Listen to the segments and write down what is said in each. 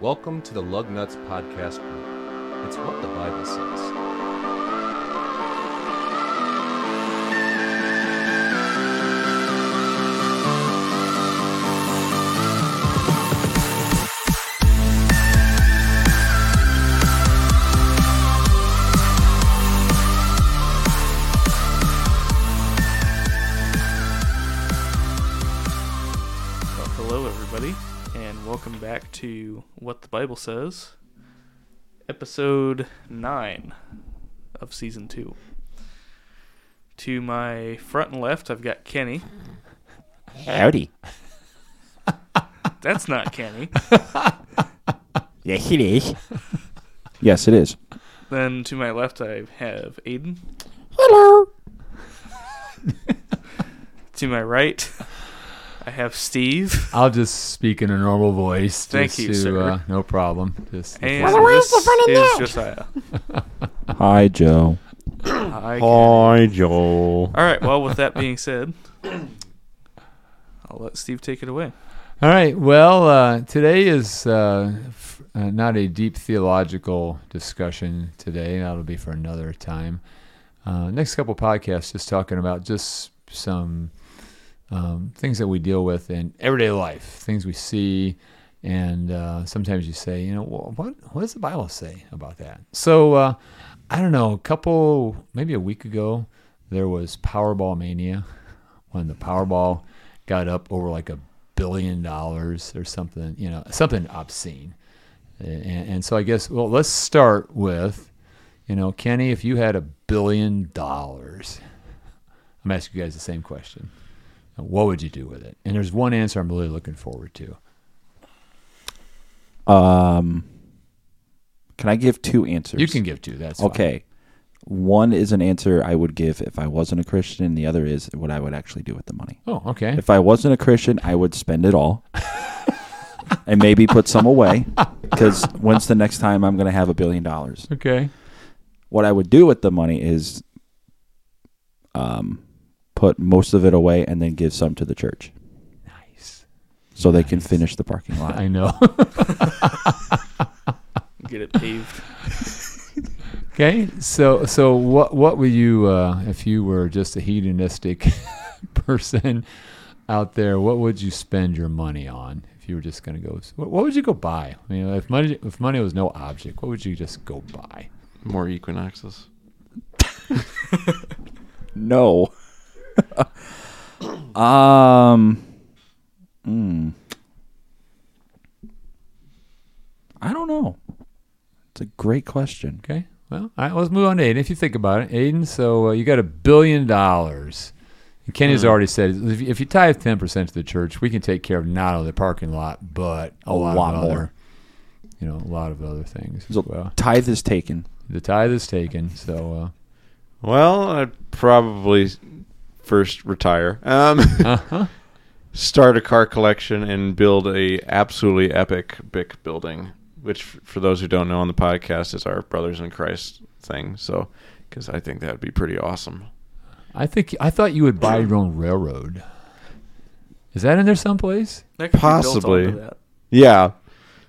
Welcome to the Lug Nuts Podcast Group. It's what the Bible says. To What the Bible Says, episode 9 of season 2. To my front and left, I've got Kenny. Howdy. That's not Kenny. Yes, it is. yes, it is. then to my left, I have Aiden. Hello. To my right, I have Steve. I'll just speak in a normal voice. Thank just you, to, sir. Uh, no problem. Just And Well, this the fun is that? Josiah. Hi, Joe. Hi, Hi, Joe. All right, well, with that being said, I'll let Steve take it away. All right. Well, uh, today is uh, f- uh, not a deep theological discussion today. That'll be for another time. Uh, next couple podcasts, just talking about just some um, things that we deal with in everyday life, things we see, and uh, sometimes you say, you know, what what does the Bible say about that? So uh, I don't know. A couple, maybe a week ago, there was Powerball mania when the Powerball got up over like a billion dollars or something, you know, something obscene. And, and so I guess, well, let's start with, you know, Kenny, if you had a billion dollars, I'm asking you guys the same question. What would you do with it? And there's one answer I'm really looking forward to. Um, can I give two answers? You can give two. That's fine. Okay. One is an answer I would give if I wasn't a Christian. The other is what I would actually do with the money. Oh, okay. If I wasn't a Christian, I would spend it all, and maybe put some away. Because when's the next time I'm going to have a billion dollars? Okay. What I would do with the money is, um, put most of it away and then give some to the church Nice. so they can finish the parking lot. I know. Get it paved. Okay, so so what what would you uh, if you were just a hedonistic person out there? What would you spend your money on if you were just going to go? What, what would you go buy? I mean, if money if money was no object, what would you just go buy? More equinoxes. No. Um. hmm. I don't know. It's a great question. Okay, well, all right, let's move on to Aiden. If you think about it, Aiden, so uh, you got a billion dollars. And Kenny's Hmm. already said if you, if you tithe ten percent to the church, we can take care of not only the parking lot, but a, A lot, lot of more. Other, you know, a lot of other things as So- well. Tithe is taken. The tithe is taken, so. Uh, Well, I'd probably first retire. Um, Uh-huh. start a car collection and build a absolutely epic Bic building, which, for those who don't know on the podcast, is our Brothers in Christ thing. So, because I think that'd be pretty awesome. I think I thought you would buy your own railroad. Is that in there someplace? That could be built Possibly. that. Yeah.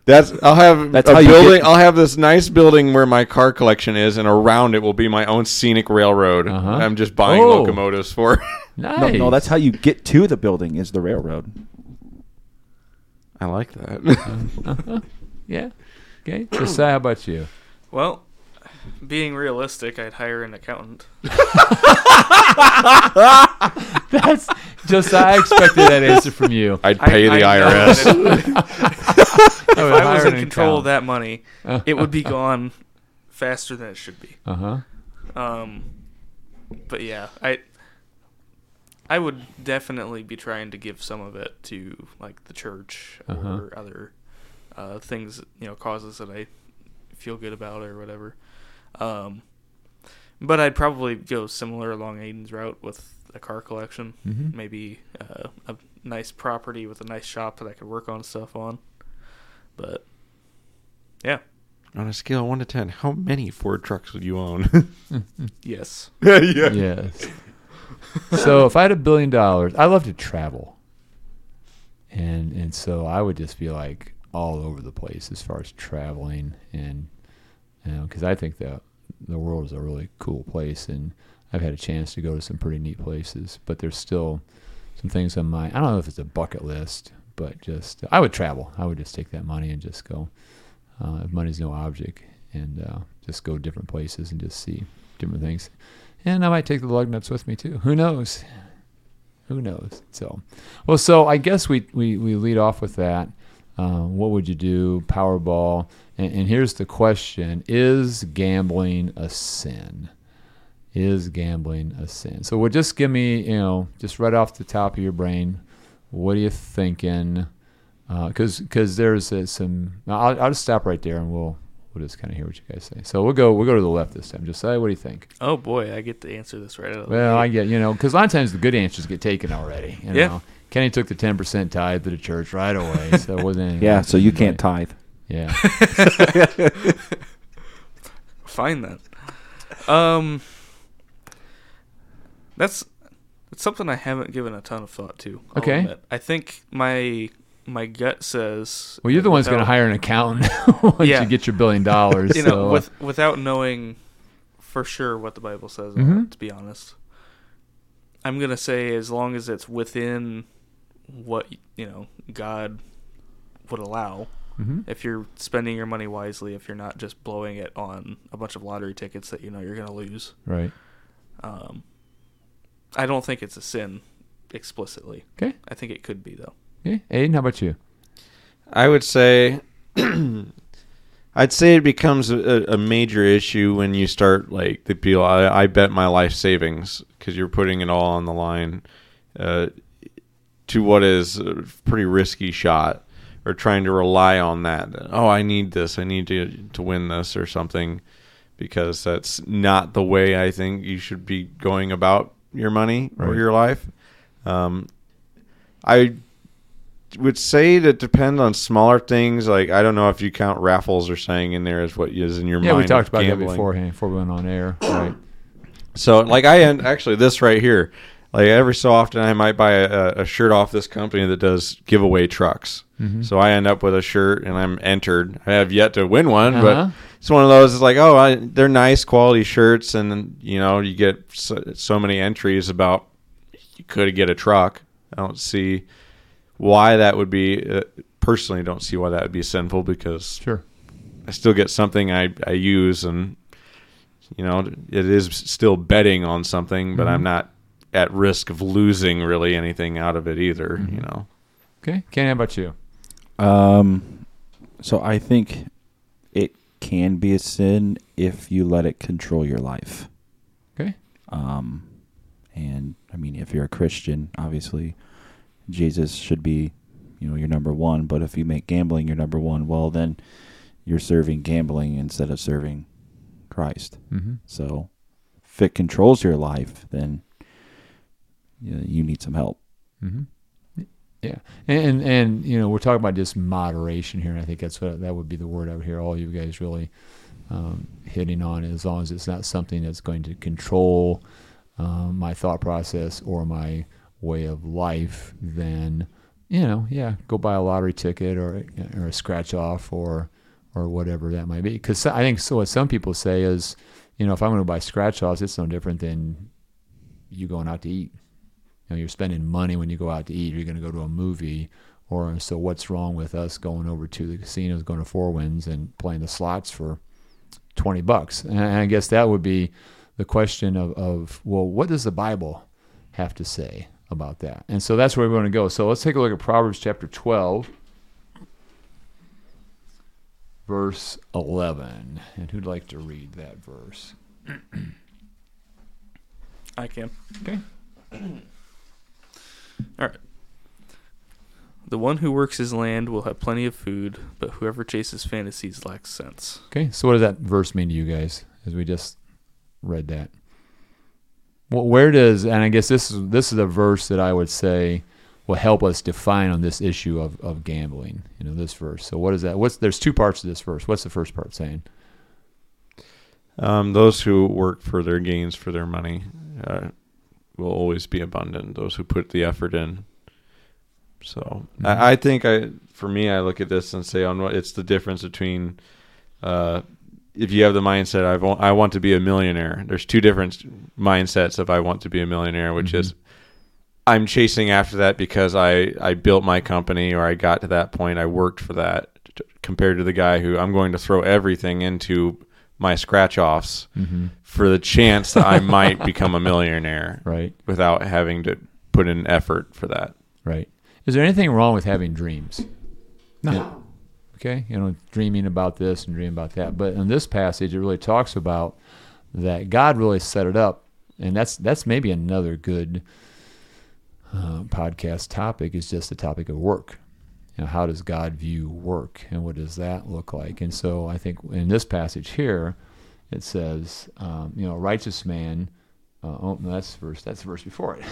That's I'll have That's a how you building. get- I'll have this nice building where my car collection is, and around it will be my own scenic railroad. Uh-huh. I'm just buying Oh. locomotives for. Nice. No, no, that's how you get to the building is the railroad. I like that. yeah. Okay. Josiah, how about you? Well, being realistic, I'd hire an accountant. That's Josiah. I expected that answer from you. I'd pay the I know IRS. that If, if I was in control of that money, it would be gone faster than it should be. Uh huh. Um, but yeah, I I would definitely be trying to give some of it to like the church Uh-huh. or other uh, things, you know, causes that I feel good about or whatever. Um, but I'd probably go similar along Aiden's route with a car collection, Mhm. maybe uh, a nice property with a nice shop that I could work on stuff on. But yeah, On a scale of one to ten, how many Ford trucks would you own? yes. yeah. Yes. so if I had a billion dollars, I love to travel, and and so I would just be like, all over the place as far as traveling and you know because I think that the world is a really cool place and I've had a chance to go to some pretty neat places, but there's still some things on my I don't know if it's a bucket list, but just I would travel. I would just take that money and just go. Uh, if money's no object, and uh, just go different places and just see different things. And I might take the lug nuts with me too. Who knows? Who knows? So, well, so I guess we we, we lead off with that. Uh, what would you do? Powerball. And, and here's the question: Is gambling a sin? Is gambling a sin? So, well, just give me, you know, just right off the top of your brain, what are you thinking? Because because there's uh, some. I'll, I'll just stop right there, and we'll we'll just kind of hear what you guys say. So we'll go we'll go to the left this time. Just say what do you think? Oh boy, I get to answer this right out of the Well, I get you know because a lot of times the good answers get taken already. You Yeah. Kenny took the ten percent tithe to the church right away, so it wasn't. Yeah, so you can't tithe. Yeah. Fine then. Um, that's that's something I haven't given a ton of thought to. I'll Okay. admit. I think my my gut says. Well, you're the one's going to hire an accountant once Yeah. you get your billion dollars. You so, know, with without knowing for sure what the Bible says. Mhm. it, to be honest, I'm gonna say as long as it's within what you know God would allow. mhm. If you're spending your money wisely, if you're not just blowing it on a bunch of lottery tickets that you know you're gonna lose. right. Um, I don't think it's a sin explicitly. Okay. I think it could be though. Okay. Aiden, how about you? I would say, I'd say it becomes a, a major issue when you start like the people. I, I bet my life savings because you're putting it all on the line uh, to what is a pretty risky shot, or trying to rely on that. Oh, I need this. I need to to win this or something, because that's not the way I think you should be going about your money or your life. Um, I would say that depends on smaller things. Like I don't know if you count raffles or saying in there as what is in your Yeah, mind. Yeah, we talked about gambling. that beforehand before we went on air. Right. So like I end actually this right here. Like every so often I might buy a, a shirt off this company that does giveaway trucks. Mm-hmm. So I end up with a shirt and I'm entered. I have yet to win one, Uh-huh. but it's one of those. It's like oh, I, they're nice quality shirts, and you know you get so, so many entries about you could get a truck. I don't see why that would be. Uh, personally, don't see why that would be sinful because Sure. I still get something I, I use and you know it is still betting on something but Mhm. I'm not at risk of losing really anything out of it either Mhm. you know Okay. Kenny, how about you? Um, so I think it can be a sin if you let it control your life. Okay. Um, and I mean, if you're a Christian, obviously, Jesus should be, you know, your number one. But if you make gambling your number one, well, then you're serving gambling instead of serving Christ. Mm-hmm. So if it controls your life, then you, you need some help. Mm-hmm. Yeah, and and you know we're talking about just moderation here, and I think that's what that would be the word I would hear all you guys really um, hitting on. As long as it's not something that's going to control um, my thought process or my way of life, then you know, yeah, go buy a lottery ticket or or a scratch off or or whatever that might be. Because I think so. What some people say is, you know, if I'm going to buy scratch offs, it's no different than you going out to eat you know, you're spending money when you go out to eat. Or you're going to go to a movie, or so. What's wrong with us going over to the casinos, going to Four Winds, and playing the slots for twenty bucks? And I guess that would be the question of, of well, what does the Bible have to say about that? And so that's where we're going to go. So let's take a look at Proverbs chapter twelve, verse eleven. And who'd like to read that verse? I can. Okay. All right. The one who works his land will have plenty of food, but whoever chases fantasies lacks sense. Okay, so what does that verse mean to you guys? As we just read that. Well, where does and I guess this is this is a verse that I would say will help us define on this issue of, of gambling. You know, this verse. So what is that? What's there's two parts to this verse. What's the first part saying? um, those who work for their gains for their money uh, will always be abundant those who put the effort in So Mhm. I, I think I, for me, I look at this and say on what it's the difference between, uh, if you have the mindset I want, I want to be a millionaire. There's two different mindsets of I want to be a millionaire, which Mhm. is I'm chasing after that because I I built my company or I got to that point. I worked for that. Compared to the guy who I'm going to throw everything into my scratch offs Mm-hmm. for the chance that I might become a millionaire Right. without having to put in effort for that. Right. Is there anything wrong with having dreams? No. Yeah. Okay. You know, dreaming about this and dreaming about that. But in this passage, it really talks about that God really set it up, and that's that's maybe another good uh, podcast topic is just the topic of work. You know, how does God view work, and what does that look like? And so, I think in this passage here, it says, um, you know, righteous man. Uh, oh, no, that's verse. That's the verse before it.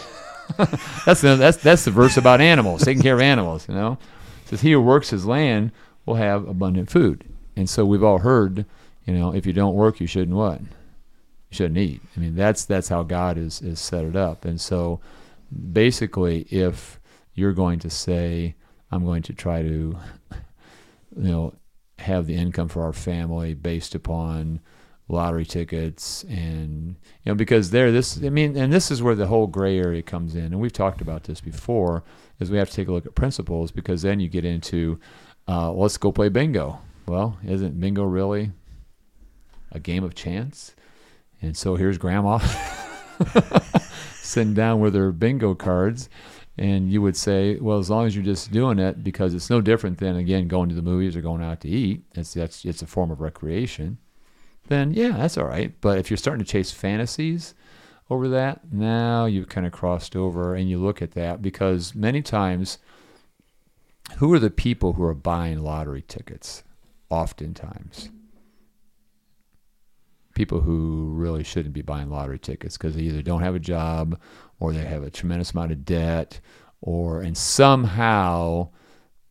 that's the that's that's the verse about animals, taking care of animals. You know, it says he who works his land will have abundant food. And so we've all heard, you know, if you don't work, you shouldn't what? You shouldn't eat. I mean, that's that's how God is is set it up. And so, basically, if you're going to say, I'm going to try to, you know, have the income for our family based upon lottery tickets and you know because there this i mean and this is where the whole gray area comes in. And we've talked about this before is we have to take a look at principles because then you get into uh, let's go play bingo. Well isn't bingo really a game of chance? And so here's grandma sitting down with her bingo cards and you would say well as long as you're just doing it because it's no different than again going to the movies or going out to eat it's that's it's a form of recreation then yeah, that's all right. But if you're starting to chase fantasies over that, now you've kind of crossed over and you look at that because many times, who are the people who are buying lottery tickets? Oftentimes, people who really shouldn't be buying lottery tickets because they either don't have a job or they have a tremendous amount of debt or and somehow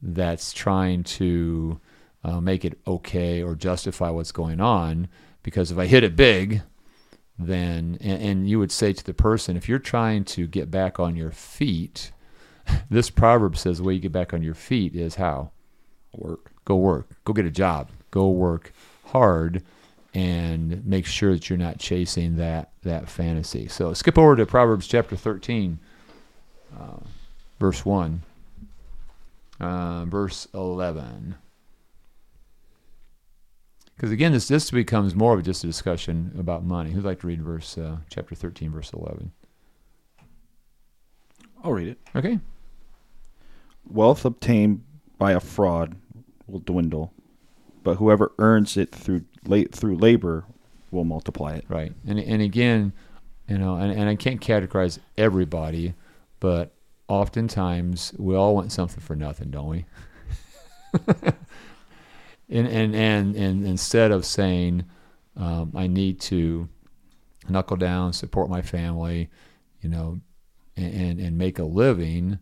that's trying to uh, make it okay or justify what's going on because if I hit it big, then and, and you would say to the person, if you're trying to get back on your feet, this proverb says the way you get back on your feet is how? Work. go work, go get a job, go work hard, and make sure that you're not chasing that that fantasy. So skip over to Proverbs chapter 13, uh, verse one, uh, verse 11. Because again, this this becomes more of just a discussion about money. Who'd like to read verse uh, chapter thirteen, verse eleven? I'll read it. Okay. Wealth obtained by a fraud will dwindle, but whoever earns it through la- through labor will multiply it. Right. And and again, you know, and, and I can't categorize everybody, but oftentimes we all want something for nothing, don't we? and, and and and instead of saying, um, I need to knuckle down, support my family, you know, and and, and make a living,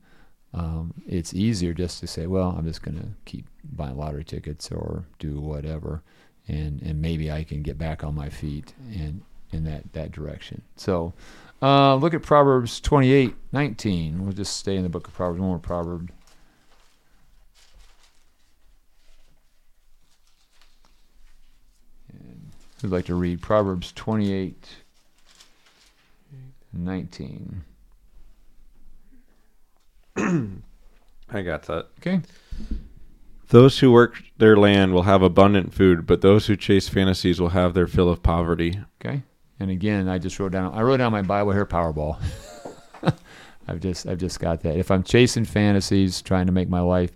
um, it's easier just to say, well, I'm just going to keep buying lottery tickets or do whatever, and and maybe I can get back on my feet and in that that direction. So, uh, look at Proverbs 28, 19. We'll just stay in the book of Proverbs. One more proverb. Who'd like to read Proverbs 28, 19? I got that. Okay. Those who work their land will have abundant food, but those who chase fantasies will have their fill of poverty. Okay. And again, I just wrote down. I wrote down my Bible here, Powerball. I've just I've just got that. If I'm chasing fantasies, trying to make my life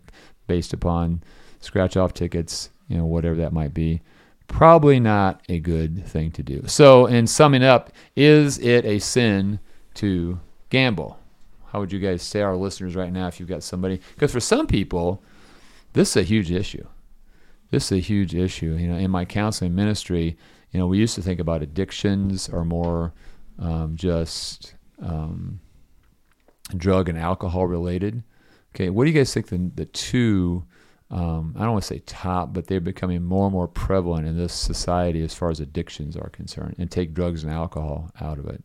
based upon scratch off tickets, you know, whatever that might be, probably not a good thing to do. So, in summing up, is it a sin to gamble? How would you guys say, our listeners, right now, if you've got somebody? Because for some people, this is a huge issue. This is a huge issue. You know, in my counseling ministry, you know, we used to think about addictions are more um, just um, drug and alcohol related. Okay, what do you guys think the the two? Um, I don't want to say top, but they're becoming more and more prevalent in this society as far as addictions are concerned, and take drugs and alcohol out of it.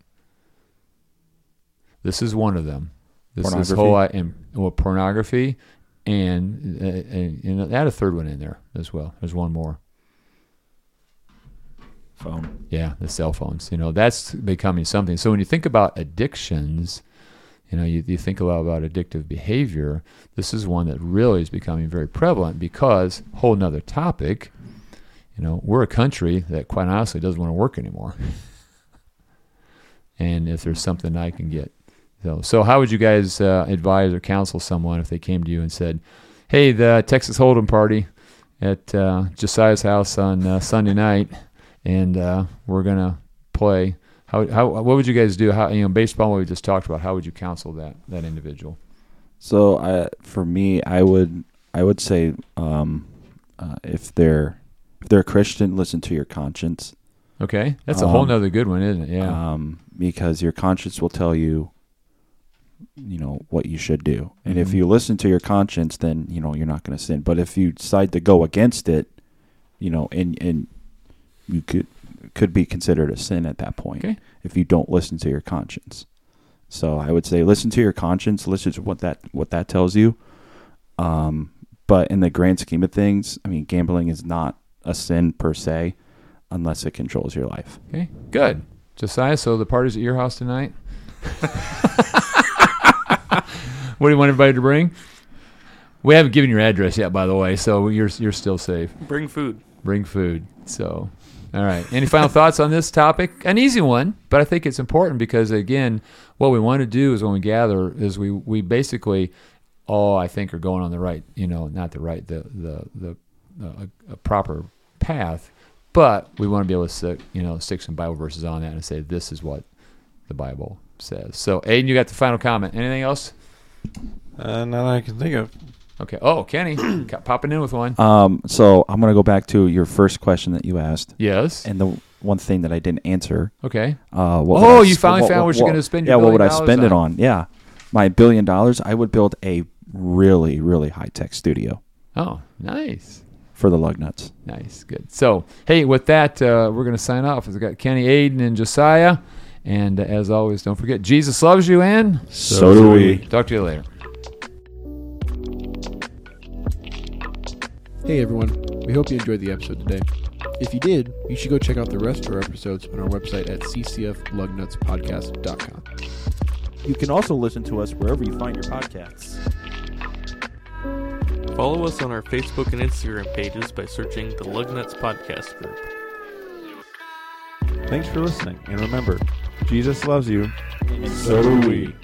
This is one of them. This, this whole i- and well, pornography, and, uh, and and add a third one in there as well. There's one more. Phone. Yeah, the cell phones. You know, that's becoming something. So when you think about addictions, you know, you, you think a lot about addictive behavior. This is one that really is becoming very prevalent because whole nother topic. You know, we're a country that quite honestly doesn't want to work anymore. and if there's something I can get, so so how would you guys uh, advise or counsel someone if they came to you and said, "Hey, the Texas Hold'em party at uh, Josiah's house on uh, Sunday night." and uh, we're gonna play. How, how what would you guys do? How you know baseball? What we just talked about. How would you counsel that that individual? So I, for me, I would I would say um, uh, if they're if they're a Christian, listen to your conscience. Okay, that's a whole Um, nother good one, isn't it? Yeah. Um, because your conscience will tell you, you know, what you should do. And if Mhm. you listen to your conscience, then you know you're not going to sin. But if you decide to go against it, you know, and and you could could be considered a sin at that point Okay. if you don't listen to your conscience. So I would say listen to your conscience, listen to what that what that tells you. Um, but in the grand scheme of things, I mean, gambling is not a sin per se, unless it controls your life. okay, good. Josiah, so the party's at your house tonight. what do you want everybody to bring? We haven't given your address yet, by the way, so you're you're still safe. Bring food. Bring food. So, all right. Any final thoughts on this topic? An easy one, but I think it's important because again, what we want to do is when we gather is we we basically all I think are going on the right, you know, not the right, the the the uh, a, a proper path, but we want to be able to stick, you know, stick some Bible verses on that and say this is what the Bible says. So, Aiden, you got the final comment. Anything else? Uh, not that I can think of. Okay. Oh, Kenny, got- popping in with one. Um, so I'm gonna go back to your first question that you asked, Yes. and the one thing that I didn't answer. Okay. Uh, what Oh, would I you s- finally found what you're gonna spend your Yeah, what would I billion spend it dollars on? Yeah, my billion dollars. I would build a really, really high tech studio Oh, nice. for the lug nuts. Nice, good. So, hey, with that, uh, we're going to sign off. We've got Kenny, Aiden, and Josiah. And as always, don't forget, Jesus loves you, and So do we. Talk to you later. Hey everyone, we hope you enjoyed the episode today. If you did, you should go check out the rest of our episodes on our website at ccflugnutspodcast.com. You can also listen to us wherever you find your podcasts. Follow us on our Facebook and Instagram pages by searching the Lugnuts Podcast Group. Thanks for listening, and remember, Jesus loves you, so do we.